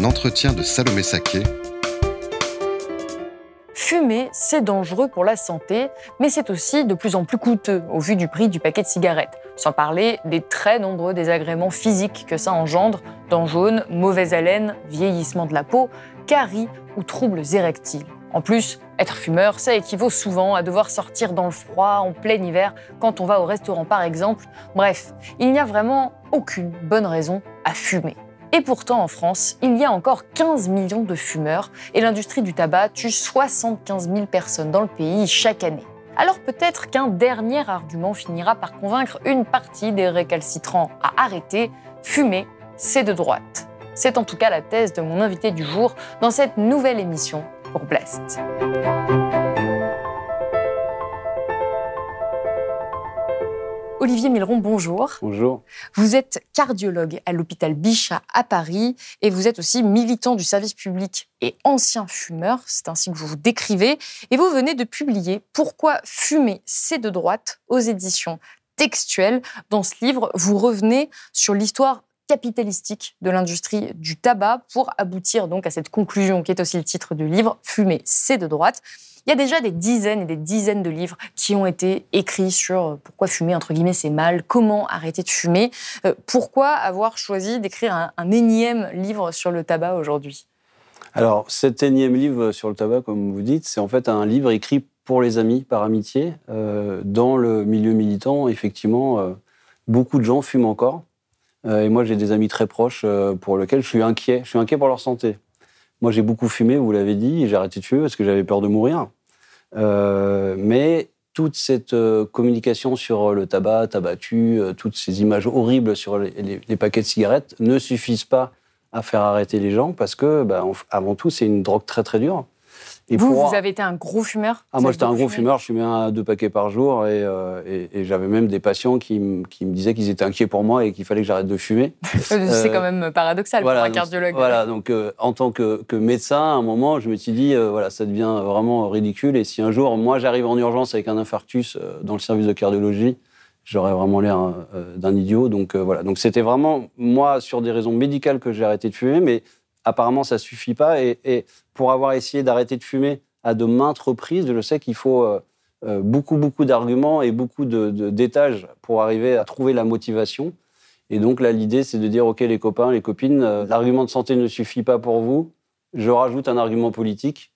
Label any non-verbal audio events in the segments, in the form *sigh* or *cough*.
Un entretien de Salomé Saké. Fumer, c'est dangereux pour la santé, mais c'est aussi de plus en plus coûteux au vu du prix du paquet de cigarettes, sans parler des très nombreux désagréments physiques que ça engendre, dents jaunes, mauvaise haleine, vieillissement de la peau, caries ou troubles érectiles. En plus, être fumeur, ça équivaut souvent à devoir sortir dans le froid en plein hiver quand on va au restaurant par exemple. Bref, il n'y a vraiment aucune bonne raison à fumer. Et pourtant, en France, il y a encore 15 millions de fumeurs et l'industrie du tabac tue 75 000 personnes dans le pays chaque année. Alors peut-être qu'un dernier argument finira par convaincre une partie des récalcitrants à arrêter, fumer, c'est de droite. C'est en tout cas la thèse de mon invité du jour dans cette nouvelle émission pour Blast. Olivier Milleron, bonjour. Bonjour. Vous êtes cardiologue à l'hôpital Bichat à Paris et vous êtes aussi militant du service public et ancien fumeur, c'est ainsi que vous vous décrivez. Et vous venez de publier Pourquoi fumer, c'est de droite aux éditions textuelles. Dans ce livre, vous revenez sur l'histoire capitalistique de l'industrie du tabac pour aboutir donc à cette conclusion qui est aussi le titre du livre, Fumer, c'est de droite. Il y a déjà des dizaines et des dizaines de livres qui ont été écrits sur euh, pourquoi fumer, entre guillemets, c'est mal, comment arrêter de fumer. Euh, pourquoi avoir choisi d'écrire un, énième livre sur le tabac aujourd'hui? Alors, cet énième livre sur le tabac, comme vous dites, c'est en fait un livre écrit pour les amis, par amitié. Euh, dans le milieu militant, effectivement, beaucoup de gens fument encore. et moi, j'ai des amis très proches pour lesquels je suis inquiet. Je suis inquiet pour leur santé. Moi, j'ai beaucoup fumé, vous l'avez dit, et j'ai arrêté de fumer parce que j'avais peur de mourir. Euh, mais toute cette euh, communication sur le tabac, tabac euh, toutes ces images horribles sur les, paquets de cigarettes ne suffisent pas à faire arrêter les gens parce que, bah, avant tout, c'est une drogue très très dure vous, vous avez été un gros fumeur ah, Moi, j'étais un gros fumeur. Je fumais un deux paquets par jour. Et, euh, j'avais même des patients qui, me disaient qu'ils étaient inquiets pour moi et qu'il fallait que j'arrête de fumer. *laughs* c'est euh, quand même paradoxal pour un cardiologue. voilà, donc euh, en tant que, médecin, à un moment, je me suis dit, voilà, ça devient vraiment ridicule. Et si un jour, moi, j'arrive en urgence avec un infarctus dans le service de cardiologie, j'aurais vraiment l'air d'un idiot. Donc voilà, donc c'était vraiment, moi, sur des raisons médicales que j'ai arrêté de fumer. Mais apparemment, ça suffit pas. Et, pour avoir essayé d'arrêter de fumer à de maintes reprises, je sais qu'il faut euh, euh, beaucoup, beaucoup d'arguments et beaucoup d'étages pour arriver à trouver la motivation. Et donc là, l'idée, c'est de dire, OK, les copains, les copines, euh, l'argument de santé ne suffit pas pour vous. Je rajoute un argument politique.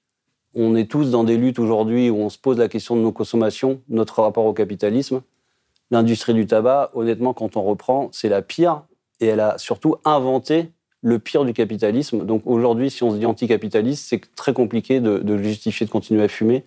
On est tous dans des luttes aujourd'hui où on se pose la question de nos consommations, notre rapport au capitalisme. L'industrie du tabac, honnêtement, quand on reprend, c'est la pire. Et elle a surtout inventé le pire du capitalisme. Donc aujourd'hui, si on se dit anticapitaliste, c'est très compliqué de, justifier de continuer à fumer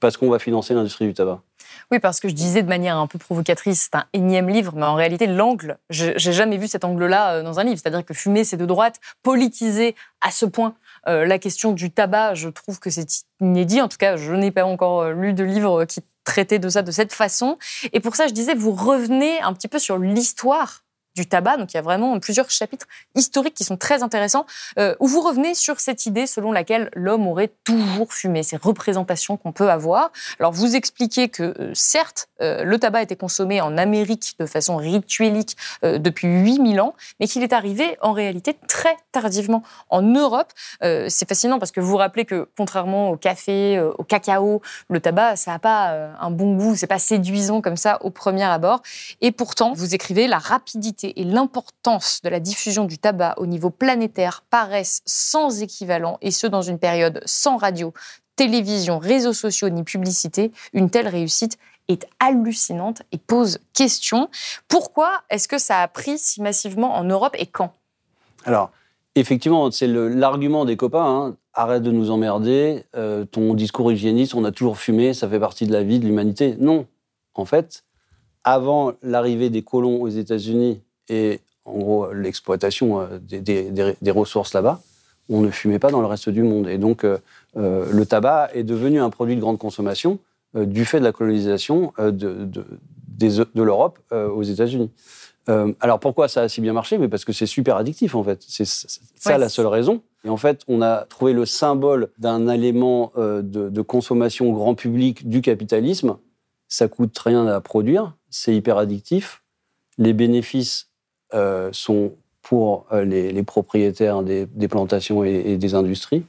parce qu'on va financer l'industrie du tabac. Oui, parce que je disais de manière un peu provocatrice, c'est un énième livre, mais en réalité, l'angle, j'ai jamais vu cet angle-là euh, dans un livre. C'est-à-dire que fumer, c'est de droite, politiser à ce point euh, la question du tabac, je trouve que c'est inédit. En tout cas, je n'ai pas encore euh, lu de livre qui traitait de ça de cette façon. Et pour ça, je disais, vous revenez un petit peu sur l'histoire du tabac. Donc il y a vraiment plusieurs chapitres historiques qui sont très intéressants, euh, où vous revenez sur cette idée selon laquelle l'homme aurait toujours fumé, ces représentations qu'on peut avoir. Alors vous expliquez que euh, certes, euh, le tabac était consommé en Amérique de façon rituelique depuis 8000 ans, mais qu'il est arrivé en réalité très tardivement en Europe. C'est fascinant parce que vous vous rappelez que contrairement au café, au cacao, le tabac, ça n'a pas un bon goût, c'est pas séduisant comme ça au premier abord. Et pourtant, vous écrivez la rapidité et l'importance de la diffusion du tabac au niveau planétaire paraissent sans équivalent, et ce dans une période sans radio, télévision, réseaux sociaux ni publicité, une telle réussite est hallucinante et pose question. Pourquoi est-ce que ça a pris si massivement en Europe et quand? Alors, effectivement, c'est l'argument des copains. Hein. Arrête de nous emmerder, euh, ton discours hygiéniste, on a toujours fumé, ça fait partie de la vie de l'humanité. Non. En fait, avant l'arrivée des colons aux États-Unis et en gros l'exploitation euh, des, ressources là-bas, on ne fumait pas dans le reste du monde. Et donc, le tabac est devenu un produit de grande consommation du fait de la colonisation de, de, de l'Europe aux États-Unis. alors pourquoi ça a si bien marché? Mais parce que c'est super addictif en fait. C'est ça la seule raison. Et en fait, on a trouvé le symbole d'un élément de, de, consommation grand public du capitalisme. Ça coûte rien à produire, c'est hyper addictif. Les bénéfices euh, sont pour euh, les, propriétaires des, plantations et, des industries.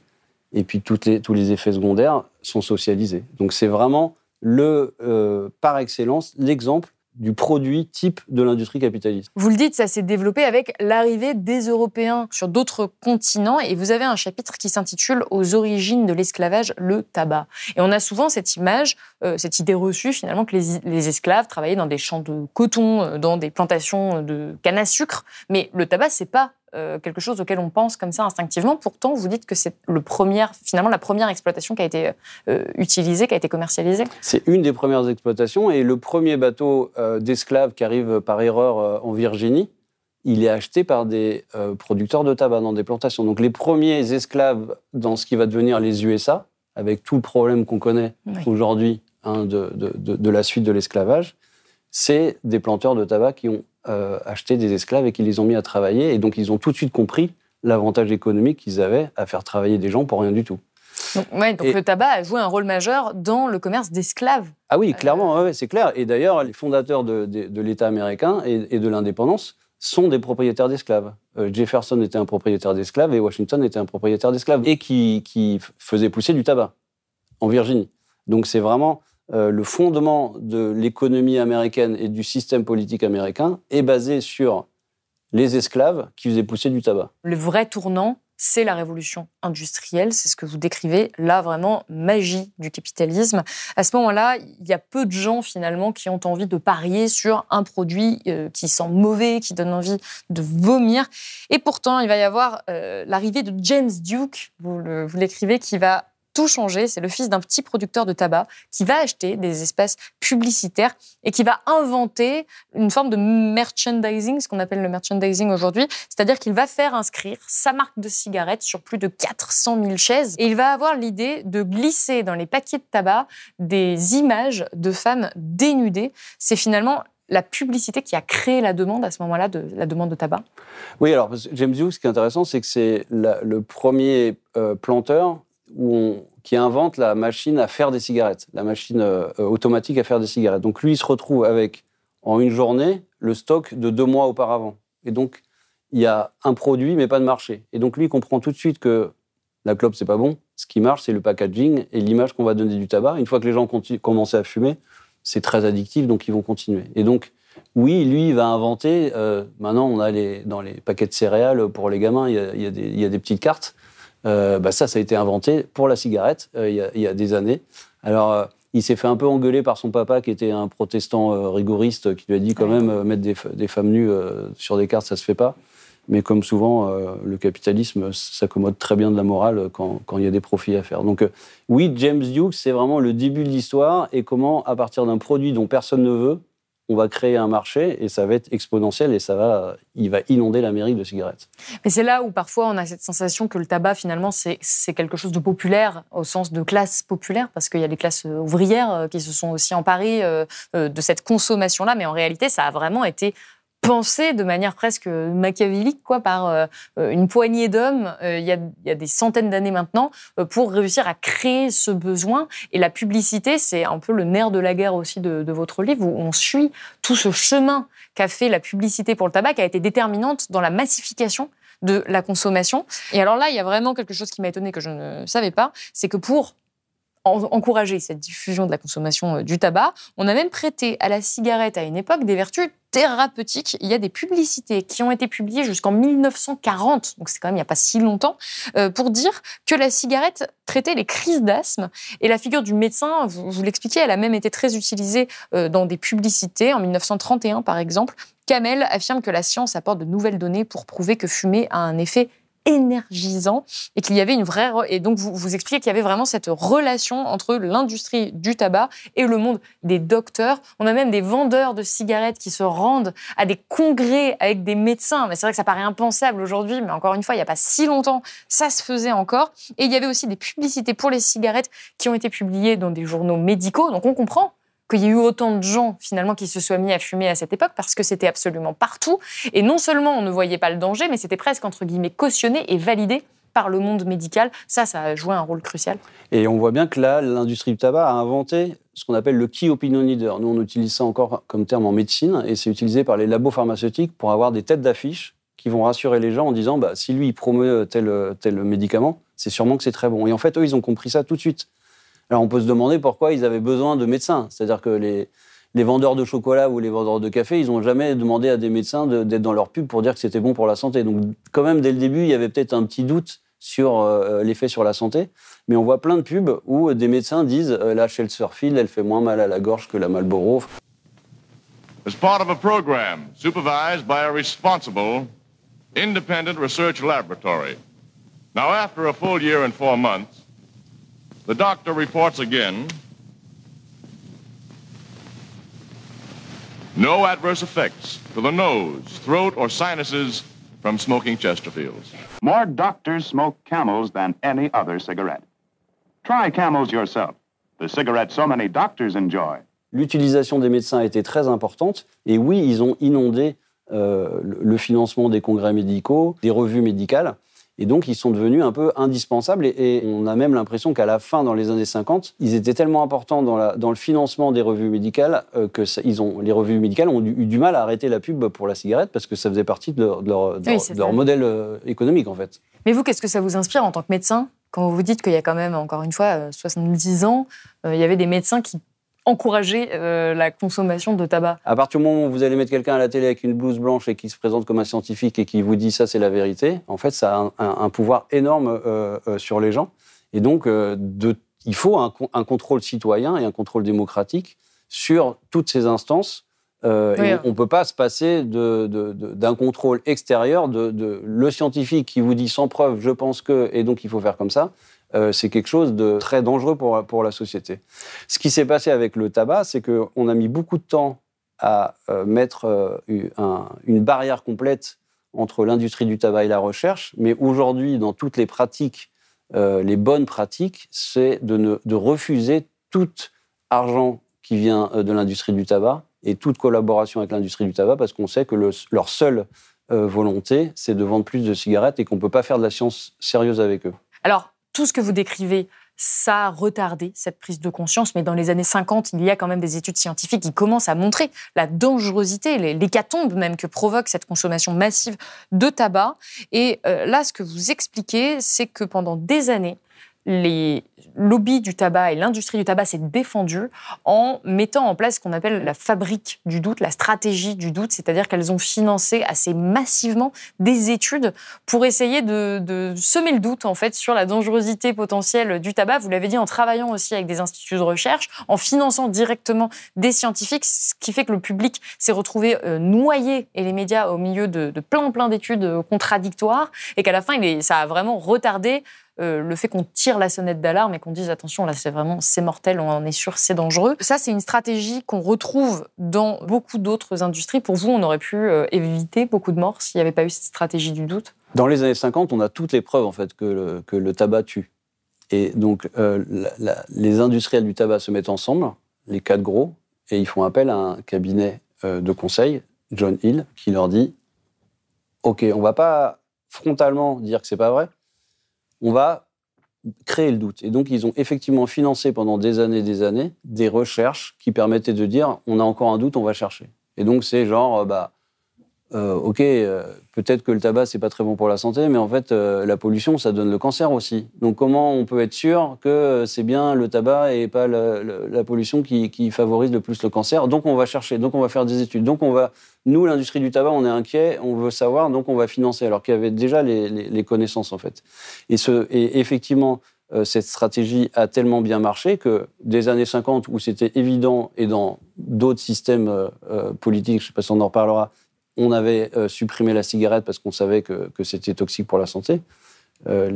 Et puis les, tous les effets secondaires sont socialisés. Donc c'est vraiment le, euh, par excellence l'exemple du produit type de l'industrie capitaliste. Vous le dites, ça s'est développé avec l'arrivée des Européens sur d'autres continents et vous avez un chapitre qui s'intitule Aux origines de l'esclavage, le tabac. Et on a souvent cette image, euh, cette idée reçue finalement que les, esclaves travaillaient dans des champs de coton, euh, dans des plantations de canne à sucre, mais le tabac, c'est pas euh, quelque chose auquel on pense comme ça instinctivement. Pourtant, vous dites que c'est le premier, finalement la première exploitation qui a été euh, utilisée, qui a été commercialisée. C'est une des premières exploitations et le premier bateau euh, d'esclaves qui arrive par erreur en Virginie, il est acheté par des producteurs de tabac dans des plantations. Donc les premiers esclaves dans ce qui va devenir les USA, avec tout le problème qu'on connaît aujourd'hui hein, de, de, la suite de l'esclavage, c'est des planteurs de tabac qui ont euh, acheté des esclaves et qui les ont mis à travailler. Et donc, ils ont tout de suite compris l'avantage économique qu'ils avaient à faire travailler des gens pour rien du tout. Donc, donc le tabac a joué un rôle majeur dans le commerce d'esclaves. Ah oui, clairement, c'est clair. Et d'ailleurs, les fondateurs de, l'État américain et, de l'indépendance sont des propriétaires d'esclaves. Euh, Jefferson était un propriétaire d'esclaves et Washington était un propriétaire d'esclaves et qui, qui faisait pousser du tabac en Virginie. Donc c'est vraiment euh, le fondement de l'économie américaine et du système politique américain est basé sur les esclaves qui faisaient pousser du tabac. Le vrai tournant, c'est la révolution industrielle, c'est ce que vous décrivez, là vraiment magie du capitalisme. À ce moment-là, il y a peu de gens finalement qui ont envie de parier sur un produit euh, qui sent mauvais, qui donne envie de vomir. Et pourtant, il va y avoir euh, l'arrivée de James Duke, vous l'écrivez, qui va tout changé. C'est le fils d'un petit producteur de tabac qui va acheter des espaces publicitaires et qui va inventer une forme de merchandising, ce qu'on appelle le merchandising aujourd'hui. C'est-à-dire qu'il va faire inscrire sa marque de cigarettes sur plus de 400 000 chaises et il va avoir l'idée de glisser dans les paquets de tabac des images de femmes dénudées. C'est finalement la publicité qui a créé la demande à ce moment-là, de la demande de tabac Oui, alors James Hughes, ce qui est intéressant, c'est que c'est le premier euh, planteur qui invente la machine à faire des cigarettes, la machine euh, automatique à faire des cigarettes. Donc lui, il se retrouve avec, en une journée, le stock de deux mois auparavant. Et donc, il y a un produit, mais pas de marché. Et donc lui, il comprend tout de suite que la clope, c'est pas bon. Ce qui marche, c'est le packaging et l'image qu'on va donner du tabac. Une fois que les gens commencent à fumer, c'est très addictif, donc ils vont continuer. Et donc, oui, lui, il va inventer. Euh, maintenant, on a les, dans les paquets de céréales pour les gamins, il y a des petites cartes. Euh, bah ça, ça a été inventé pour la cigarette euh, il, y a, des années. Alors, euh, il s'est fait un peu engueuler par son papa, qui était un protestant rigoriste, qui lui a dit quand même mettre des, femmes nues sur des cartes, ça se fait pas. Mais comme souvent, le capitalisme s'accommode très bien de la morale quand, quand, il y a des profits à faire. Donc, oui, James Duke, c'est vraiment le début de l'histoire et comment, à partir d'un produit dont personne ne veut, on va créer un marché et ça va être exponentiel et ça va, il va inonder l'Amérique de cigarettes. Mais c'est là où parfois on a cette sensation que le tabac finalement c'est quelque chose de populaire au sens de classe populaire parce qu'il y a des classes ouvrières euh, qui se sont aussi emparées euh, euh, de cette consommation-là, mais en réalité ça a vraiment été pensé de manière presque machiavélique quoi, par euh, une poignée d'hommes euh, il, y a, des centaines d'années maintenant euh, pour réussir à créer ce besoin. Et la publicité, c'est un peu le nerf de la guerre aussi de, de votre livre, où on suit tout ce chemin qu'a fait la publicité pour le tabac, qui a été déterminante dans la massification de la consommation. Et alors là, il y a vraiment quelque chose qui m'a étonné que je ne savais pas, c'est que pour encourager cette diffusion de la consommation euh, du tabac. On a même prêté à la cigarette à une époque des vertus thérapeutiques. Il y a des publicités qui ont été publiées jusqu'en 1940, donc c'est quand même il n'y a pas si longtemps, euh, pour dire que la cigarette traitait les crises d'asthme. Et la figure du médecin, vous, vous l'expliquiez, elle a même été très utilisée euh, dans des publicités. En 1931, par exemple, Kamel affirme que la science apporte de nouvelles données pour prouver que fumer a un effet énergisant et qu'il y avait une vraie et donc vous vous expliquez qu'il y avait vraiment cette relation entre l'industrie du tabac et le monde des docteurs. On a même des vendeurs de cigarettes qui se rendent à des congrès avec des médecins. Mais c'est vrai que ça paraît impensable aujourd'hui, mais encore une fois, il n'y a pas si longtemps, ça se faisait encore. Et il y avait aussi des publicités pour les cigarettes qui ont été publiées dans des journaux médicaux. Donc on comprend qu'il y ait eu autant de gens finalement qui se soient mis à fumer à cette époque parce que c'était absolument partout. Et non seulement on ne voyait pas le danger, mais c'était presque entre guillemets cautionné et validé par le monde médical. Ça, ça a joué un rôle crucial. Et on voit bien que là, l'industrie du tabac a inventé ce qu'on appelle le key opinion leader. Nous, on utilise ça encore comme terme en médecine et c'est utilisé par les labos pharmaceutiques pour avoir des têtes d'affiche qui vont rassurer les gens en disant bah, si lui, il promeut tel, tel médicament, c'est sûrement que c'est très bon. Et en fait, eux, ils ont compris ça tout de suite. Alors on peut se demander pourquoi ils avaient besoin de médecins. C'est-à-dire que les, vendeurs de chocolat ou les vendeurs de café, ils n'ont jamais demandé à des médecins d'être dans leur pub pour dire que c'était bon pour la santé. Donc quand même, dès le début, il y avait peut-être un petit doute sur euh, l'effet sur la santé. Mais on voit plein de pubs où des médecins disent euh, la Shelterfield, elle fait moins mal à la gorge que la Marlboro. As part of a program supervised by a responsible, independent research laboratory. Now, after a full year and four months, The doctor reports again no adverse effects to the nose, throat, or sinuses from smoking Chesterfields. More doctors smoke camels than any other cigarette. Try camels yourself, the cigarette so many doctors enjoy. L'utilisation des médecins a été très importante et oui, ils ont inondé euh, le financement des congrès médicaux, des revues médicales. Et donc, ils sont devenus un peu indispensables. Et, on a même l'impression qu'à la fin, dans les années 50, ils étaient tellement importants dans, la, dans le financement des revues médicales euh, que ils ont, les revues médicales ont eu du mal à arrêter la pub pour la cigarette parce que ça faisait partie de leur, leur, modèle euh, économique, en fait. Mais vous, qu'est-ce que ça vous inspire en tant que médecin? Quand vous dites qu'il y a quand même, encore une fois, 70 euh, ans, il y avait des médecins qui encourager euh, la consommation de tabac À partir du moment où vous allez mettre quelqu'un à la télé avec une blouse blanche et qui se présente comme un scientifique et qui vous dit ça c'est la vérité, en fait ça a un, pouvoir énorme euh, euh, sur les gens. Et donc de, il faut un, contrôle citoyen et un contrôle démocratique sur toutes ces instances. on ne peut pas se passer d'un contrôle extérieur de, le scientifique qui vous dit sans preuve je pense que et donc il faut faire comme ça euh, c'est quelque chose de très dangereux pour, pour la société. Ce qui s'est passé avec le tabac, c'est qu'on a mis beaucoup de temps à euh, mettre euh, une barrière complète entre l'industrie du tabac et la recherche, mais aujourd'hui, dans toutes les pratiques, les bonnes pratiques, c'est de, de refuser tout argent qui vient de l'industrie du tabac et toute collaboration avec l'industrie du tabac, parce qu'on sait que leur seule volonté, c'est de vendre plus de cigarettes et qu'on ne peut pas faire de la science sérieuse avec eux. Alors, tout ce que vous décrivez, ça a retardé cette prise de conscience, mais dans les années 50, il y a quand même des études scientifiques qui commencent à montrer la dangerosité, l'hécatombe même que provoque cette consommation massive de tabac. Et euh, là, ce que vous expliquez, c'est que pendant des années, les lobbies du tabac et l'industrie du tabac s'est défendue en mettant en place ce qu'on appelle la fabrique du doute, la stratégie du doute, c'est-à-dire qu'elles ont financé assez massivement des études pour essayer de, semer le doute en fait sur la dangerosité potentielle du tabac. Vous l'avez dit en travaillant aussi avec des instituts de recherche, en finançant directement des scientifiques, ce qui fait que le public s'est retrouvé euh, noyé et les médias au milieu de, plein plein d'études euh, contradictoires et qu'à la fin, ça a vraiment retardé euh, le fait qu'on tire la sonnette d'alarme et qu'on dise attention, là c'est vraiment, c'est mortel, on en est sûr, c'est dangereux. Ça, c'est une stratégie qu'on retrouve dans beaucoup d'autres industries. Pour vous, on aurait pu euh, éviter beaucoup de morts s'il n'y avait pas eu cette stratégie du doute Dans les années 50, on a toutes les preuves en fait que le, tabac tue. Et donc, euh, les industriels du tabac se mettent ensemble, les quatre gros, et ils font appel à un cabinet de conseil, John Hill, qui leur dit OK, on va pas frontalement dire que c'est pas vrai, on va créer le doute. Et donc, ils ont effectivement financé pendant des années et des années des recherches qui permettaient de dire on a encore un doute, on va chercher. Et donc, c'est genre, euh, bah, euh, ok, euh, peut-être que le tabac, c'est pas très bon pour la santé, mais en fait, euh, la pollution, ça donne le cancer aussi. Donc, comment on peut être sûr que c'est bien le tabac et pas la, pollution qui, favorise le plus le cancer? Donc, on va chercher, donc on va faire des études. Donc, on va, nous, l'industrie du tabac, on est inquiet, on veut savoir, donc on va financer, alors qu'il y avait déjà les, connaissances, en fait. Et, effectivement, cette stratégie a tellement bien marché que des années 50, où c'était évident, et dans d'autres systèmes politiques, je ne sais pas si on en reparlera, on avait euh, supprimé la cigarette parce qu'on savait que, que c'était toxique pour la santé. Euh,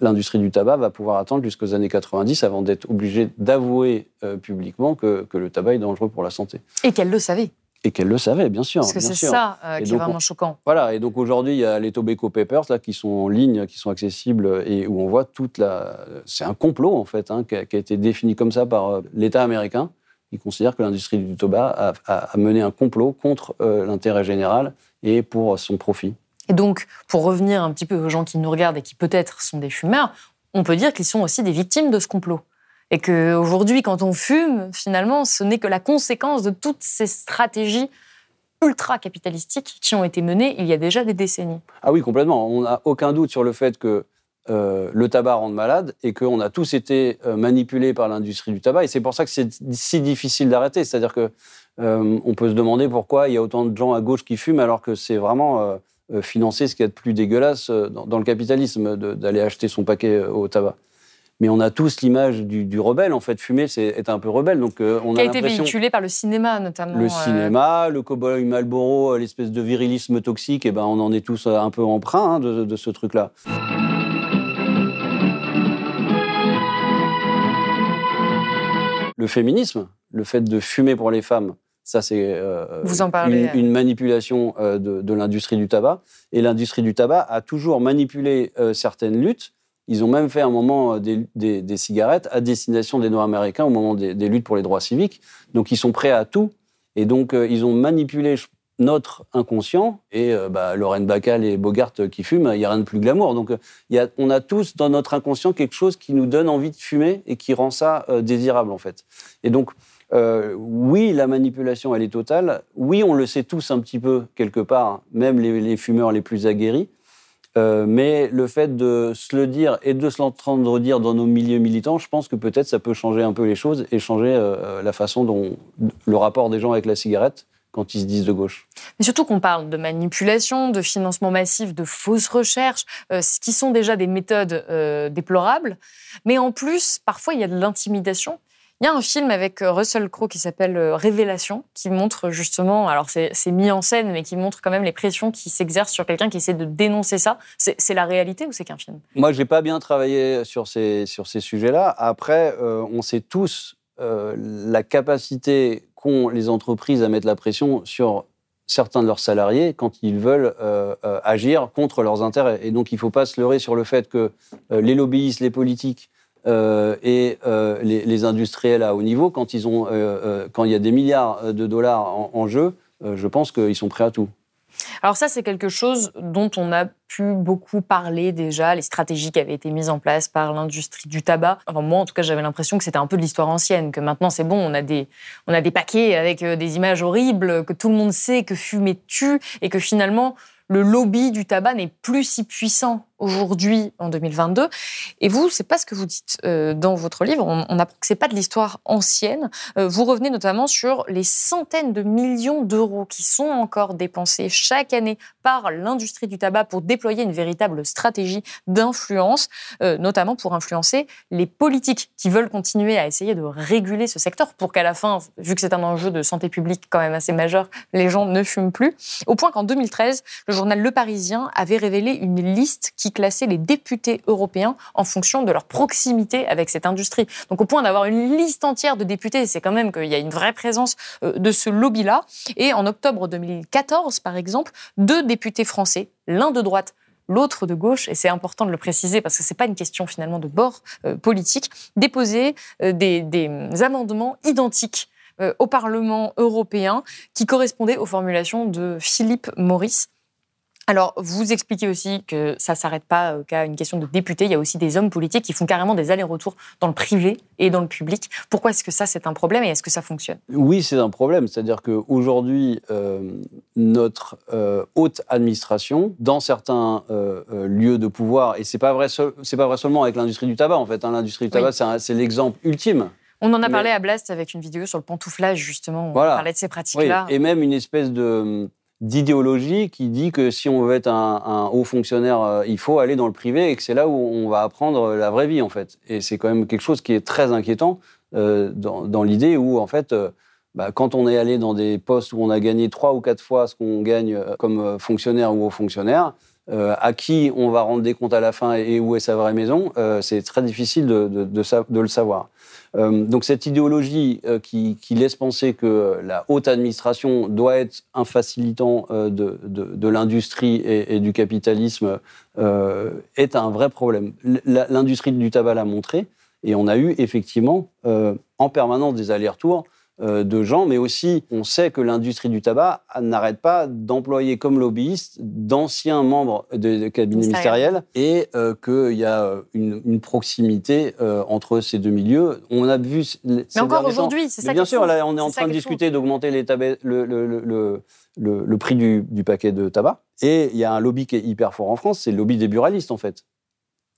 L'industrie du tabac va pouvoir attendre jusqu'aux années 90 avant d'être obligée d'avouer euh, publiquement que, que le tabac est dangereux pour la santé. Et qu'elle le savait. Et qu'elle le savait, bien sûr. Parce que c'est ça qui est vraiment on- choquant. Voilà, et donc aujourd'hui, il y a les Tobacco Papers là, qui sont en ligne, qui sont accessibles et où on voit toute la. C'est un complot, en fait, hein, qui, a, qui a été défini comme ça par l'État américain. Il considère que l'industrie du tabac a, a- a mené un complot contre euh, l'intérêt général et pour son profit. Et donc, pour revenir un petit peu aux gens qui nous regardent et qui peut-être sont des fumeurs, on peut dire qu'ils sont aussi des victimes de ce complot. Et qu'aujourd'hui, quand on fume, finalement, ce n'est que la conséquence de toutes ces stratégies ultra-capitalistiques qui ont été menées il y a déjà des décennies. Ah oui, complètement. On n'a aucun doute sur le fait que euh, le tabac rend malade et qu'on a tous été euh, manipulés par l'industrie du tabac. Et c'est pour ça que c'est si difficile d'arrêter. C'est-à-dire que euh, on peut se demander pourquoi il y a autant de gens à gauche qui fument alors que c'est vraiment euh, euh, financer ce qu'il y a de plus dégueulasse dans, dans le capitalisme d'aller acheter son paquet au tabac. Mais on a tous l'image du, du rebelle. En fait, fumer, c'est être un peu rebelle. Donc, euh, on qui a a été véhiculé par le cinéma, notamment. le euh, cinéma, le cowboy Marlboro, euh, l'espèce de virilisme toxique, et ben on en est tous un peu emprunt hein, de, de ce truc-là. Le féminisme, le fait de fumer pour les femmes, ça c'est euh, une, euh. une manipulation euh, de, de l'industrie du tabac. Et l'industrie du tabac a toujours manipulé euh, certaines luttes. Ils ont même fait un moment des, des- des cigarettes à destination des Noirs américains au moment des, des luttes pour les droits civiques. Donc ils sont prêts à tout. Et donc ils ont manipulé je- notre inconscient. Et euh, bah, Lorraine Bacal et Bogart euh, qui fument, il n'y a rien de plus glamour. Donc euh, on a tous dans notre inconscient quelque chose qui nous donne envie de fumer et qui rend ça euh, désirable en fait. Et donc oui, la manipulation, elle est totale. Oui, on le sait tous un petit peu, quelque part, même les, fumeurs les plus aguerris. Mais le fait de se le dire et de se l'entendre dire dans nos milieux militants, je pense que peut-être ça peut changer un peu les choses et changer la façon dont le rapport des gens avec la cigarette quand ils se disent de gauche. Mais surtout qu'on parle de manipulation, de financement massif, de fausses recherches, euh, ce qui sont déjà des méthodes euh, déplorables. Mais en plus, parfois, il y a de l'intimidation. Il y a un film avec euh, Russell Crowe qui s'appelle Révélation, qui montre justement, alors c'est mis en scène, mais qui montre quand même les pressions qui s'exercent sur quelqu'un qui essaie de dénoncer ça. C'est c'est la réalité ou c'est qu'un film? Moi, j'ai pas bien travaillé sur ces, sur ces sujets-là. Après, euh, on sait tous euh, la capacité qu'ont les entreprises à mettre la pression sur certains de leurs salariés quand ils veulent euh, euh, agir contre leurs intérêts. Et donc, il ne faut pas se leurrer sur le fait que euh, les lobbyistes, les politiques et les, industriels à haut niveau, quand, il y a des milliards de dollars en, jeu, je pense qu'ils sont prêts à tout. Alors ça, c'est quelque chose dont on a pu beaucoup parler déjà, les stratégies qui avaient été mises en place par l'industrie du tabac. Enfin, moi, en tout cas, j'avais l'impression que c'était un peu de l'histoire ancienne, que maintenant, c'est bon, on a, des, on a des paquets avec euh, des images horribles, que tout le monde sait que fumer tue, et que finalement, le lobby du tabac n'est plus si puissant aujourd'hui, en 2022. Et vous, c'est pas ce que vous dites euh, dans votre livre. On, on apprend c'est pas de l'histoire ancienne. Euh, vous revenez notamment sur les centaines de millions d'euros qui sont encore dépensés chaque année par l'industrie du tabac pour déployer une véritable stratégie d'influence, euh, notamment pour influencer les politiques qui veulent continuer à essayer de réguler ce secteur pour qu'à la fin, vu que c'est un enjeu de santé publique quand même assez majeur, les gens ne fument plus. Au point qu'en 2013, le journal Le Parisien avait révélé une liste qui classait les députés européens en fonction de leur proximité avec cette industrie. Donc au point d'avoir une liste entière de députés, c'est quand même qu'il y a une vraie présence euh, de ce lobby-là. Et en octobre 2014, par exemple, deux députés français, l'un de droite, l'autre de gauche, et c'est important de le préciser parce que c'est pas une question finalement de bord euh, politique, déposaient euh, des, des amendements identiques euh, au Parlement européen qui correspondaient aux formulations de Philippe Maurice. Alors, vous expliquez aussi que ça ne s'arrête pas euh, qu'à une question de députés. Il y a aussi des hommes politiques qui font carrément des allers-retours dans le privé et dans le public. Pourquoi est-ce que ça, c'est un problème et est-ce que ça fonctionne? Oui, c'est un problème. C'est-à-dire qu'aujourd'hui, euh, notre euh, haute administration, dans certains euh, lieux de pouvoir, et c'est pas vrai, pas vrai seulement avec l'industrie du tabac, en fait. hein, l'industrie du tabac, c'est l'exemple ultime. On en a Mais- parlé à Blast avec une vidéo sur le pantouflage, justement. Voilà. On parlait de ces Oui, pratiques-là. et même une espèce de d'idéologie qui dit que si on veut être un, haut fonctionnaire, euh, il faut aller dans le privé et que c'est là où on va apprendre la vraie vie en fait. Et c'est quand même quelque chose qui est très inquiétant euh, dans, l'idée où en fait euh, bah, quand on est allé dans des postes où on a gagné trois ou quatre fois ce qu'on gagne comme fonctionnaire ou haut fonctionnaire, euh, à qui on va rendre des comptes à la fin et où est sa vraie maison, euh, c'est très difficile de, le savoir. Euh, donc cette idéologie qui, laisse penser que la haute administration doit être un facilitant de, l'industrie et, et du capitalisme est un vrai problème. L'industrie du tabac l'a montré et on a eu effectivement en permanence des allers-retours de gens, mais aussi on sait que l'industrie du tabac n'arrête pas d'employer comme lobbyistes d'anciens membres de, cabinets Ministériel. ministériels et euh, qu'il y a euh, une, une proximité euh, entre ces deux milieux. On a vu. Mais encore aujourd'hui, c'est ça bien sûr, là, on est en train de discuter d'augmenter le prix du, du paquet de tabac. Et il y a un lobby qui est hyper fort en France, c'est le lobby des buralistes, en fait.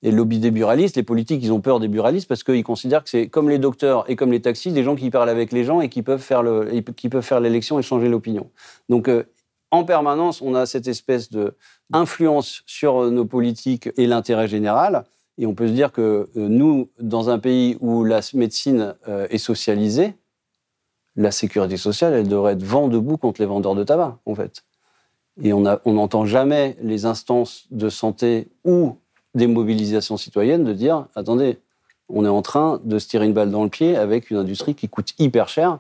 Et le lobby des buralistes, les politiques, ils ont peur des buralistes parce qu'ils considèrent que c'est comme les docteurs et comme les taxis, des gens qui parlent avec les gens et qui peuvent faire l'élection et changer l'opinion. Donc, euh, en permanence, on a cette espèce de influence sur nos politiques et l'intérêt général. Et on peut se dire que euh, nous, dans un pays où la médecine euh, est socialisée, la sécurité sociale, elle devrait être vent debout contre les vendeurs de tabac, en fait. Et on n'entend jamais les instances de santé ou des mobilisations citoyennes de dire attendez, on est en train de se tirer une balle dans le pied avec une industrie qui coûte hyper cher.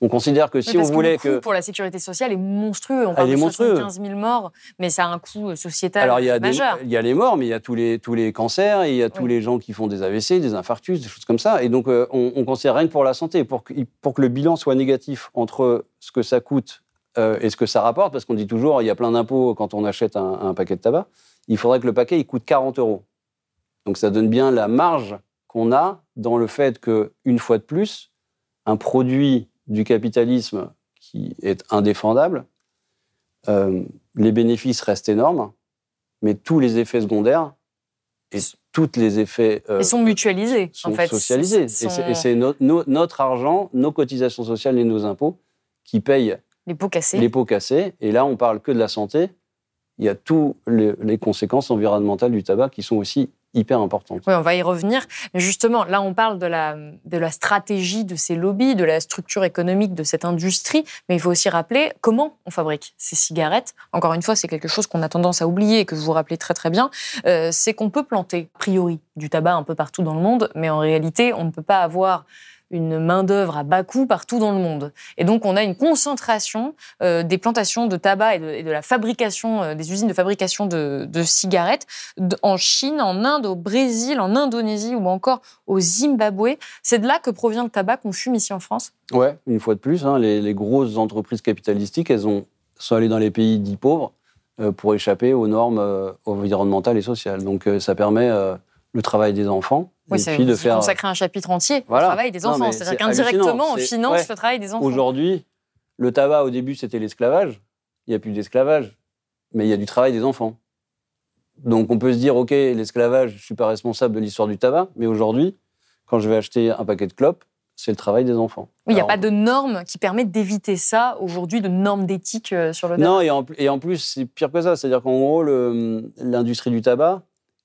On considère que Oui, si on parce voulait le coût que. pour la sécurité sociale est monstrueux. On parle de monstrueux. 75 000 morts, mais ça a un coût euh, sociétal Alors, il y, a des, majeur. il y a les morts, mais il y a tous les, tous les cancers, et il y a tous Oui. les gens qui font des AVC, des infarctus, des choses comme ça. Et donc, euh, on, on considère rien que pour la santé, pour que, pour que le bilan soit négatif entre ce que ça coûte euh, et ce que ça rapporte, parce qu'on dit toujours, il y a plein d'impôts quand on achète un, un paquet de tabac, il faudrait que le paquet, il coûte 40 euros. Donc, ça donne bien la marge qu'on a dans le fait que, une fois de plus, un produit du capitalisme qui est indéfendable, euh, les bénéfices restent énormes, mais tous les effets secondaires et tous les effets euh, Ils sont mutualisés, sont en fait. socialisés. Et Sont- c'est- Et c'est no- no- notre argent, nos cotisations sociales et nos impôts qui payent les pots cassés. les pots cassés. Et là, on parle que de la santé. Il y a toutes les, conséquences environnementales du tabac qui sont aussi hyper importantes. Oui, on va y revenir. Mais justement, là, on parle de la, de la stratégie de ces lobbies, de la structure économique de cette industrie. Mais il faut aussi rappeler comment on fabrique ces cigarettes. Encore une fois, c'est quelque chose qu'on a tendance à oublier et que vous vous rappelez très très bien. Euh, c'est qu'on peut planter, a priori, du tabac un peu partout dans le monde. Mais en réalité, on ne peut pas avoir une main-d'œuvre à bas coût partout dans le monde. Et donc, on a une concentration euh, des plantations de tabac et de, la fabrication, euh, des usines de fabrication de, cigarettes en Chine, en Inde, au Brésil, en Indonésie ou encore au Zimbabwe. C'est de là que provient le tabac qu'on fume ici en France Ouais, une fois de plus, hein, les, grosses entreprises capitalistiques, elles ont, sont allées dans les pays dits pauvres euh, pour échapper aux normes environnementales et sociales. Donc, ça permet le travail des enfants. Oui, et c'est puis de faire. consacrer un chapitre entier Voilà. au travail des enfants. C'est-à-dire c'est qu'indirectement, on finance ouais. le travail des enfants. Aujourd'hui, le tabac, au début, c'était l'esclavage. Il n'y a plus d'esclavage, mais il y a du travail des enfants. Donc on peut se dire, OK, l'esclavage, je ne suis pas responsable de l'histoire du tabac, mais aujourd'hui, quand je vais acheter un paquet de clopes, c'est le travail des enfants. Oui, il n'y a pas de normes qui permettent d'éviter ça aujourd'hui, de normes d'éthique euh, sur le tabac. Non, et en, et en plus, c'est pire que ça. C'est-à-dire qu'en gros, le- l'industrie du tabac,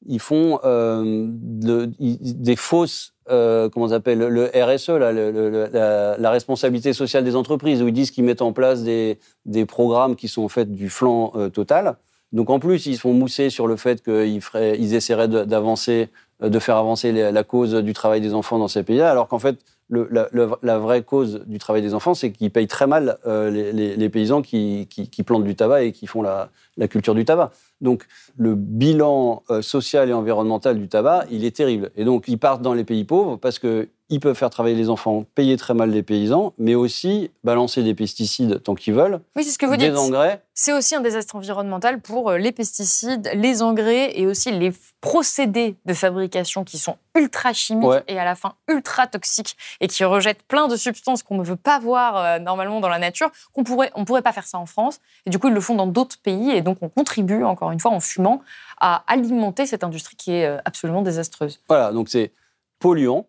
ils font euh, des fausses, euh, comment s'appelle, le RSE, là, le- le- la, responsabilité sociale des entreprises, où ils disent qu'ils mettent en place des, des programmes qui sont en fait du flanc euh, total. Donc en plus, ils se font mousser sur le fait qu'ils ils essaieraient d'avancer, euh, de faire avancer la, cause du travail des enfants dans ces pays-là, alors qu'en fait, le- la, la vraie cause du travail des enfants, c'est qu'ils payent très mal euh, les, les- les paysans qui, qui- qui plantent du tabac et qui font la, la culture du tabac. Donc, le bilan euh, social et environnemental du tabac, il est terrible. Et donc, ils partent dans les pays pauvres parce qu'ils peuvent faire travailler les enfants, payer très mal les paysans, mais aussi balancer des pesticides tant qu'ils veulent, Oui, c'est ce que vous des dites. engrais. C'est aussi un désastre environnemental pour euh, les pesticides, les engrais et aussi les procédés de fabrication qui sont ultra chimiques Ouais. et à la fin ultra toxiques et qui rejettent plein de substances qu'on ne veut pas voir euh, normalement dans la nature, qu'on pourrait, on pourrait pas faire ça en France. Et du coup, ils le font dans d'autres pays et donc on contribue, encore une fois, en fumant, à alimenter cette industrie qui est euh, absolument désastreuse. Voilà, donc c'est polluant.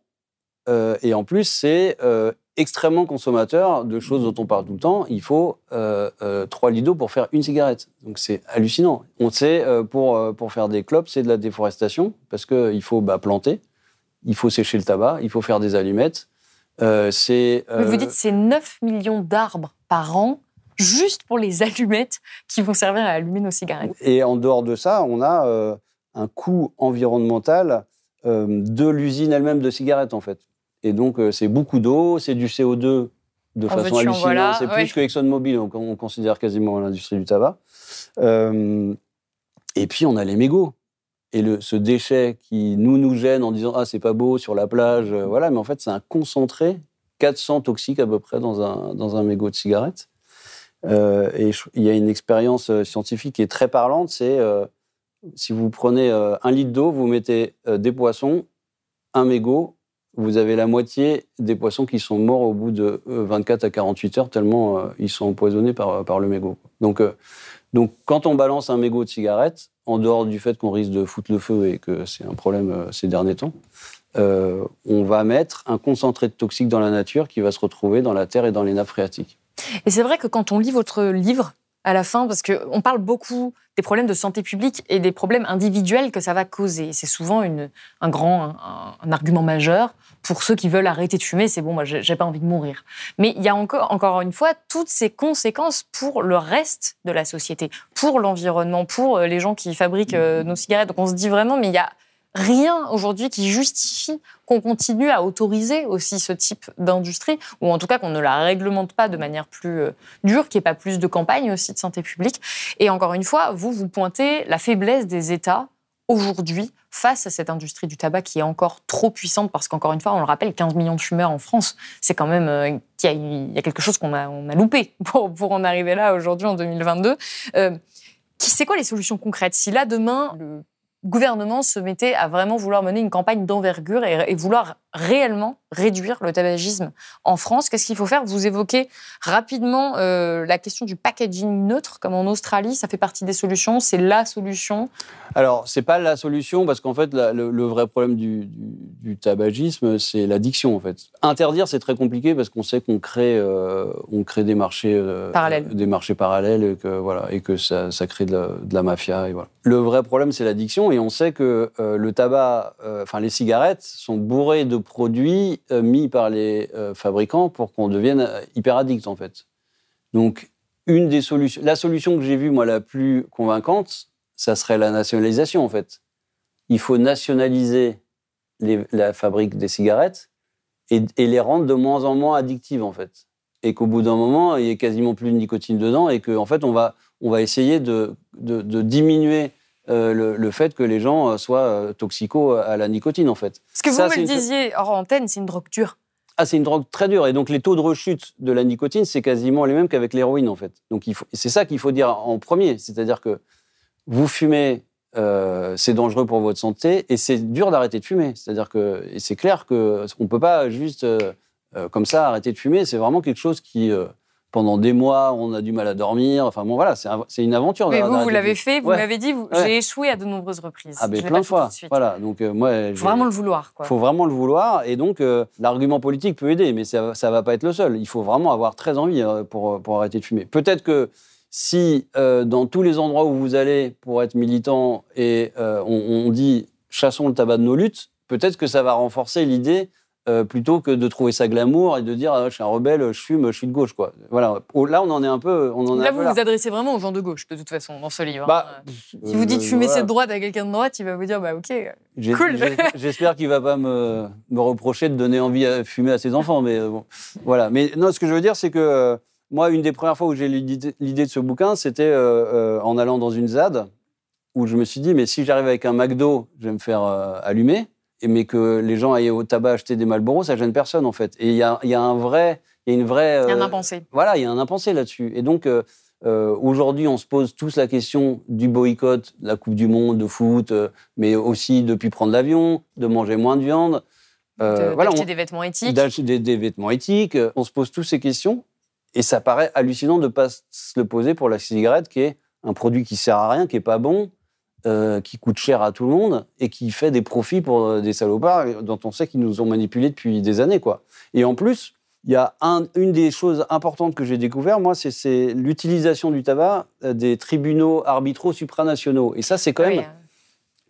Euh, et en plus, c'est euh, extrêmement consommateur de choses dont on parle tout le temps. Il faut euh, euh, trois litres d'eau pour faire une cigarette. Donc c'est hallucinant. On sait, euh, pour, pour faire des clopes, c'est de la déforestation, parce qu'il faut bah, planter, il faut sécher le tabac, il faut faire des allumettes. C'est. Mais vous dites c'est 9 millions d'arbres par an juste pour les allumettes qui vont servir à allumer nos cigarettes. Et en dehors de ça, on a un coût environnemental de l'usine elle-même de cigarettes, en fait. Et donc, euh, c'est beaucoup d'eau, c'est du CO2 de En façon veux-tu, en hallucinante. voilà, c'est ouais. plus que ExxonMobil, on, on considère quasiment l'industrie du tabac. Euh, et puis, on a les mégots. Et le, ce déchet qui nous, nous gêne en disant « Ah, c'est pas beau sur la plage euh, voilà, mais en fait, c'est un concentré, 400 toxiques à peu près dans un, dans un mégot de cigarette. Euh, et il y a une expérience scientifique qui est très parlante, c'est euh, si vous prenez un litre d'eau, vous mettez des poissons, un mégot, vous avez la moitié des poissons qui sont morts au bout de euh, 24 à 48 heures, tellement euh, ils sont empoisonnés par, par le mégot. Donc, euh, donc, quand on balance un mégot de cigarette, en dehors du fait qu'on risque de foutre le feu et que c'est un problème euh, ces derniers temps, euh, on va mettre un concentré de toxiques dans la nature qui va se retrouver dans la terre et dans les nappes phréatiques. Et c'est vrai que quand on lit votre livre à la fin, parce qu'on parle beaucoup des problèmes de santé publique et des problèmes individuels que ça va causer. C'est souvent une, un grand un, un argument majeur pour ceux qui veulent arrêter de fumer. C'est bon, moi, j'ai pas envie de mourir. Mais il y a encore, encore une fois toutes ces conséquences pour le reste de la société, pour l'environnement, pour euh, les gens qui fabriquent euh, nos cigarettes. Donc on se dit vraiment, mais il y a rien aujourd'hui qui justifie qu'on continue à autoriser aussi ce type d'industrie, ou en tout cas qu'on ne la réglemente pas de manière plus euh, dure, qu'il n'y ait pas plus de campagnes aussi de santé publique. Et encore une fois, vous, vous pointez la faiblesse des États aujourd'hui face à cette industrie du tabac qui est encore trop puissante, parce qu'encore une fois, on le rappelle, 15 millions de fumeurs en France, c'est quand même euh, qu'il y, a- il y a quelque chose qu'on a, loupé *laughs* pour, en arriver là aujourd'hui en 2022. Euh, c'est quoi les solutions concrètes? Si là, demain, le gouvernement se mettait à vraiment vouloir mener une campagne d'envergure et, vouloir réellement réduire le tabagisme en France, qu'est-ce qu'il faut faire? Vous évoquez rapidement euh, la question du packaging neutre, comme en Australie, ça fait partie des solutions, c'est la solution. Alors, c'est pas la solution parce qu'en fait, la- le, le vrai problème du, du- du tabagisme, c'est l'addiction. En fait, interdire, c'est très compliqué parce qu'on sait qu'on crée, euh, on crée des marchés euh, Parallèles. des marchés parallèles et que voilà, et que ça, ça crée de la, de la mafia. Et voilà. Le vrai problème, c'est l'addiction et on sait que le tabac, enfin les cigarettes, sont bourrées de produits euh, mis par les euh, fabricants pour qu'on devienne euh, hyper addict en fait. Donc, une des solutions, la solution que j'ai vue moi la plus convaincante, ça serait la nationalisation en fait. Il faut nationaliser la fabrique des cigarettes et, les rendre de moins en moins addictives en fait. Et qu'au bout d'un moment, il y ait quasiment plus de nicotine dedans et qu'en en fait, on va, on va essayer de- de diminuer euh, le, le fait que les gens euh, soient euh, toxicaux à la nicotine en fait. Ce que vous me le une- disiez hors antenne, c'est une drogue dure. Ah, c'est une drogue très dure. Et donc, les taux de rechute de la nicotine, c'est quasiment les mêmes qu'avec l'héroïne, en fait. Donc, faut- c'est ça qu'il faut dire en premier. C'est-à-dire que vous fumez, euh, c'est dangereux pour votre santé, et c'est dur d'arrêter de fumer. C'est-à-dire que, c'est clair qu'on ne peut pas juste, euh, comme ça, arrêter de fumer. C'est vraiment quelque chose qui, euh, pendant des mois, on a du mal à dormir. Enfin, bon, voilà, c'est un- c'est une aventure. Mais vous, vous l'avez fait, vous Ouais. m'avez dit, Ouais. j'ai échoué à de nombreuses reprises. Ah, l'ai plein de fois. de. Voilà. Donc, euh, moi, Il faut vraiment le vouloir. Il faut vraiment le vouloir. Et donc, euh, l'argument politique peut aider, mais ça ne va pas être le seul. Il faut vraiment avoir très envie euh, pour, pour arrêter de fumer. Peut-être que si, euh, dans tous les endroits où vous allez pour être militant, et euh, on, on dit chassons le tabac de nos luttes, peut-être que ça va renforcer l'idée. Euh, plutôt que de trouver ça glamour et de dire ah, je suis un rebelle, je fume, je suis de gauche quoi. Voilà. Là on en est un peu, on en est Là, vous là. vous adressez vraiment aux gens de gauche, de toute façon, dans ce livre. Bah, hein. si vous dites euh, fumer voilà. cette droite à quelqu'un de droite, il va vous dire bah ok. Cool. J'espère qu'il va pas me, me reprocher de donner envie à fumer à ses enfants, mais euh, bon, voilà. Mais non, ce que je veux dire, c'est que euh, moi, une des premières fois où j'ai l'idée de ce bouquin, c'était euh, euh, en allant dans une ZAD où je me suis dit, mais si j'arrive avec un McDo, je vais me faire euh, allumer, mais que les gens aillent au tabac acheter des Marlboro, ça gêne personne en fait. Et il y a, il y a un vrai, il y a une vraie. Il y a un euh, impensé. voilà, il y a un impensé là-dessus. Et donc, euh, euh, aujourd'hui, on se pose tous la question du boycott, de la Coupe du Monde de foot, euh, mais aussi depuis prendre l'avion, de manger moins de viande. Euh, de- voilà, d'acheter on- des vêtements éthiques. d'acheter des, des vêtements éthiques. On se pose tous ces questions. Et ça paraît hallucinant de ne pas se le poser pour la cigarette, qui est un produit qui sert à rien, qui est pas bon, euh, qui coûte cher à tout le monde et qui fait des profits pour euh, des salopards dont on sait qu'ils nous ont manipulés depuis des années. Quoi. Et en plus, il y a un- une des choses importantes que j'ai découvert, moi, c'est- l'utilisation du tabac euh, des tribunaux arbitraux supranationaux. Et ça, c'est quand Ah oui, même euh,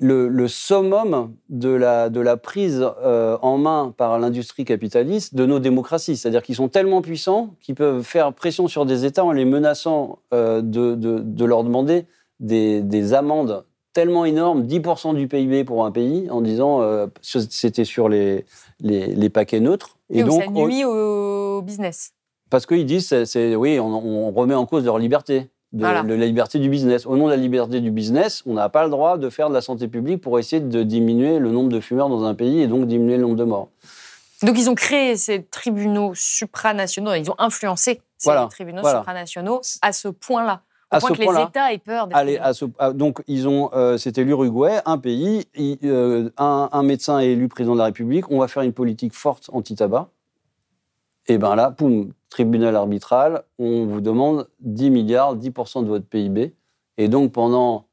le, le summum de la, de la prise euh, en main par l'industrie capitaliste de nos démocraties. C'est-à-dire qu'ils sont tellement puissants qu'ils peuvent faire pression sur des États en les menaçant euh, de, de, de leur demander des, des amendes tellement énormes, 10% du PIB pour un pays, en disant euh, c'était sur les, les, les paquets neutres. Et, donc, ça on- nuit au business. parce qu'ils disent, c'est, c'est- oui, on, on remet en cause leur liberté, de, Voilà. de la liberté du business. Au nom de la liberté du business, on n'a pas le droit de faire de la santé publique pour essayer de diminuer le nombre de fumeurs dans un pays et donc diminuer le nombre de morts. Donc ils ont créé ces tribunaux supranationaux, ils ont influencé ces Voilà, tribunaux voilà. supranationaux à ce point-là. Au À point ce que les point-là, États aient peur Allez, tribunaux. à ce- à- donc ils ont, euh, c'était l'Uruguay, un pays, il- euh, un, un médecin est élu président de la République. On va faire une politique forte anti-tabac. Et ben là, poum, tribunal arbitral, on vous demande 10 milliards, 10% de votre PIB. Et donc pendant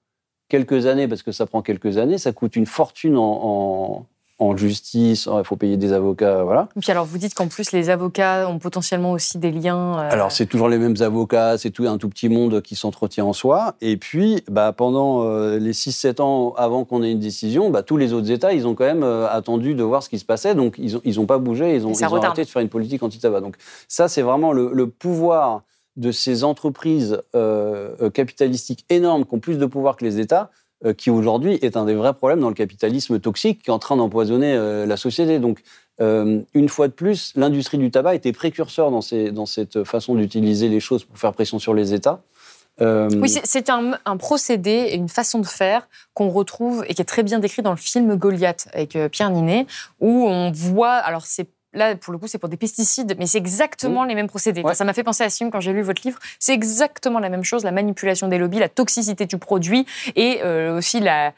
quelques années, parce que ça prend quelques années, ça coûte une fortune en, en- en justice. Il faut payer des avocats, voilà. Et puis alors vous dites qu'en plus les avocats ont potentiellement aussi des liens. euh, Alors, c'est toujours les mêmes avocats, c'est tout un tout petit monde qui s'entretient en soi. Et puis, bah, pendant euh, les 6-7 ans avant qu'on ait une décision, bah, tous les autres États, ils ont quand même euh, attendu de voir ce qui se passait. Donc, ils n'ont ils ont pas bougé, ils ont, ils ont arrêté de faire une politique anti-tabac. Donc, ça, c'est vraiment le, le pouvoir de ces entreprises euh, capitalistiques énormes qui ont plus de pouvoir que les États, qui aujourd'hui est un des vrais problèmes dans le capitalisme toxique qui est en train d'empoisonner euh, la société. Donc, euh, une fois de plus, l'industrie du tabac était précurseur dans, cette façon d'utiliser les choses pour faire pression sur les États. Euh, Oui, c'est- un, un procédé une façon de faire qu'on retrouve et qui est très bien décrit dans le film Goliath avec euh, Pierre Ninet, où on voit, alors c'est là pour le coup c'est pour des pesticides, mais c'est exactement les mêmes procédés. Enfin, ça m'a fait penser à film quand j'ai lu votre livre. C'est exactement la même chose, la manipulation des lobbies, la toxicité du produit et euh, aussi la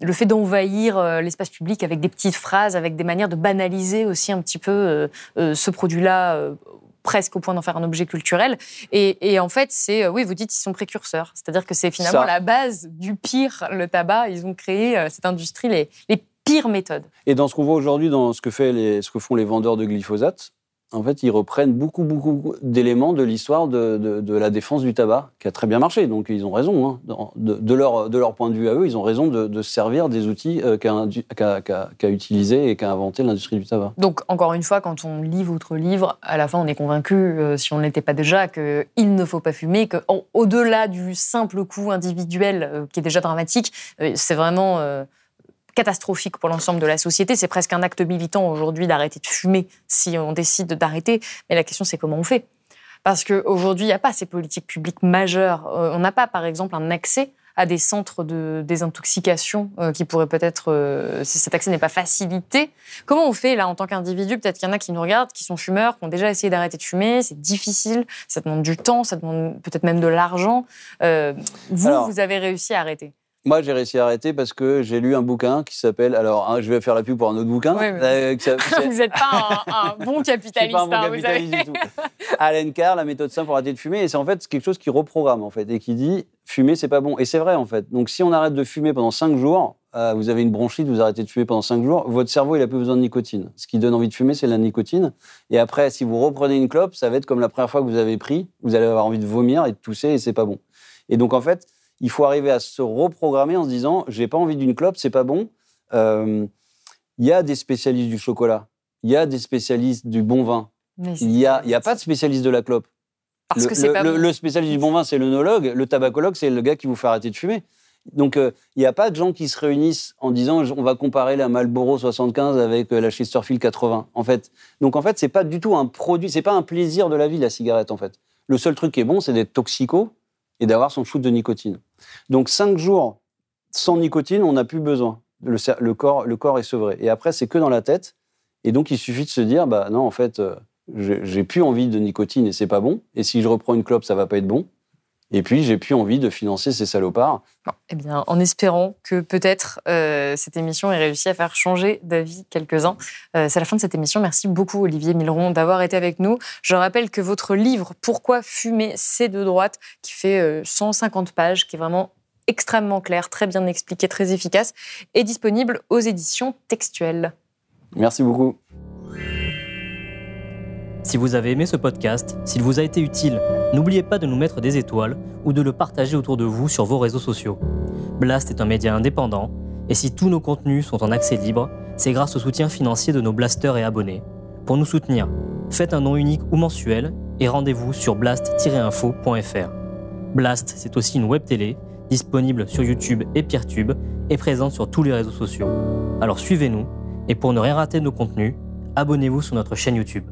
le fait d'envahir euh, l'espace public avec des petites phrases, avec des manières de banaliser aussi un petit peu euh, ce produit-là, presque au point d'en faire un objet culturel. Et, et en fait, c'est, oui, vous dites, ils sont précurseurs. C'est-à-dire que c'est finalement Ça. la base du pire, le tabac. Ils ont créé euh, cette industrie, les, les pires méthodes. Et dans ce qu'on voit aujourd'hui, dans ce que, fait les, ce que font les vendeurs de glyphosate, en fait, ils reprennent beaucoup, beaucoup d'éléments de l'histoire de, de- de la défense du tabac, qui a très bien marché. Donc, ils ont raison. hein. De, de leur, de leur point de vue à eux, ils ont raison de, se servir des outils euh, qu'a utilisés et qu'a inventé l'industrie du tabac. Donc, encore une fois, quand on lit votre livre, à la fin, on est convaincu, euh, si on ne l'était pas déjà, qu'il ne faut pas fumer, qu'au-delà du simple coût individuel, euh, qui est déjà dramatique, c'est vraiment catastrophique pour l'ensemble de la société. C'est presque un acte militant aujourd'hui d'arrêter de fumer si on décide d'arrêter. Mais la question, c'est comment on fait? Parce qu'aujourd'hui, il n'y a pas ces politiques publiques majeures. Euh, on n'a pas, par exemple, un accès à des centres de désintoxication euh, qui pourraient peut-être, euh, si cet accès n'est pas facilité, Comment on fait là en tant qu'individu? Peut-être qu'il y en a qui nous regardent, qui sont fumeurs, qui ont déjà essayé d'arrêter de fumer. C'est difficile, ça demande du temps, ça demande peut-être même de l'argent. Euh, vous, Alors- vous avez réussi à arrêter. Moi, j'ai réussi à arrêter parce que j'ai lu un bouquin qui s'appelle. Alors, hein, je vais faire la pub pour un autre bouquin. Oui, mais- euh, *laughs* vous n'êtes pas un, un bon *laughs* capitaliste. pas un bon hein, capitaliste avez- du tout. Alain Carr, la méthode simple pour arrêter de fumer, et c'est en fait quelque chose qui reprogramme en fait et qui dit fumer c'est pas bon. Et c'est vrai en fait. Donc si on arrête de fumer pendant 5 jours, euh, vous avez une bronchite, vous arrêtez de fumer pendant 5 jours, votre cerveau il a plus besoin de nicotine. Ce qui donne envie de fumer c'est la nicotine. Et après si vous reprenez une clope, ça va être comme la première fois que vous avez pris, vous allez avoir envie de vomir et de tousser et c'est pas bon. Et donc en fait il faut arriver à se reprogrammer en se disant j'ai pas envie d'une clope, c'est pas bon. Euh, Il y a des spécialistes du chocolat, il y a des spécialistes du bon vin. Il n'y a, y a pas de spécialiste de la clope. Parce le, que c'est le- pas le- bon. le spécialiste du bon vin, c'est l'œnologue. Le tabacologue, c'est le gars qui vous fait arrêter de fumer. Donc, euh, il n'y a pas de gens qui se réunissent en disant on va comparer la Marlboro 75 avec euh, la Chesterfield 80. En fait, donc en fait, c'est pas du tout un produit, c'est pas un plaisir de la vie la cigarette en fait. Le seul truc qui est bon, c'est d'être toxico et d'avoir son shoot de nicotine. Donc cinq jours sans nicotine, on n'a plus besoin. Le, corps, le corps est sevré. Et après, c'est que dans la tête. Et donc, il suffit de se dire, bah non, en fait, euh, j'ai plus envie de nicotine et c'est pas bon. Et si je reprends une clope, ça va pas être bon. Et puis, j'ai plus envie de financer ces salopards. Bon, eh bien, en espérant que peut-être euh, cette émission ait réussi à faire changer d'avis quelques-uns. Euh, c'est la fin de cette émission. Merci beaucoup, Olivier Milleron, d'avoir été avec nous. Je rappelle que votre livre Pourquoi fumer, c'est de droite, qui fait euh, 150 pages, qui est vraiment extrêmement clair, très bien expliqué, très efficace, est disponible aux éditions textuelles. Merci beaucoup. Si vous avez aimé ce podcast, s'il vous a été utile, n'oubliez pas de nous mettre des étoiles ou de le partager autour de vous sur vos réseaux sociaux. Blast est un média indépendant. Et si tous nos contenus sont en accès libre, c'est grâce au soutien financier de nos blasters et abonnés. Pour nous soutenir, faites un nom unique ou mensuel et rendez-vous sur blast-info.fr. Blast, c'est aussi une web télé disponible sur YouTube et Peertube et présente sur tous les réseaux sociaux. Alors suivez-nous et pour ne rien rater de nos contenus, abonnez-vous sur notre chaîne YouTube.